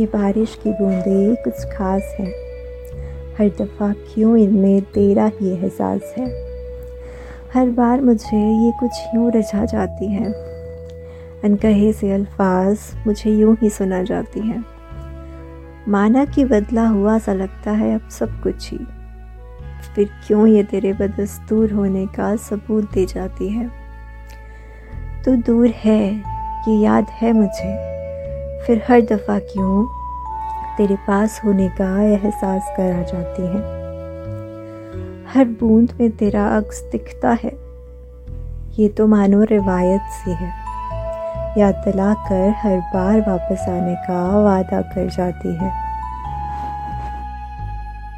ये बारिश की बूंदें कुछ खास हैं। हर दफ़ा क्यों इनमें तेरा ही एहसास है? हर बार मुझे ये कुछ यूँ रचा जाती हैं। अनकहे से अल्फाज मुझे यूँ ही सुना जाती हैं। माना कि बदला हुआ सा लगता है अब सब कुछ ही। फिर क्यों ये तेरे बदस्तूर होने का सबूत दे जाती है? तू दूर है, ये याद है मुझे। फिर हर दफ़ा क्यों तेरे पास होने का एहसास करा जाती है। हर बूंद में तेरा अक्स दिखता है। ये तो मानो रिवायत सी है। याद दिला कर हर बार वापस आने का वादा कर जाती है।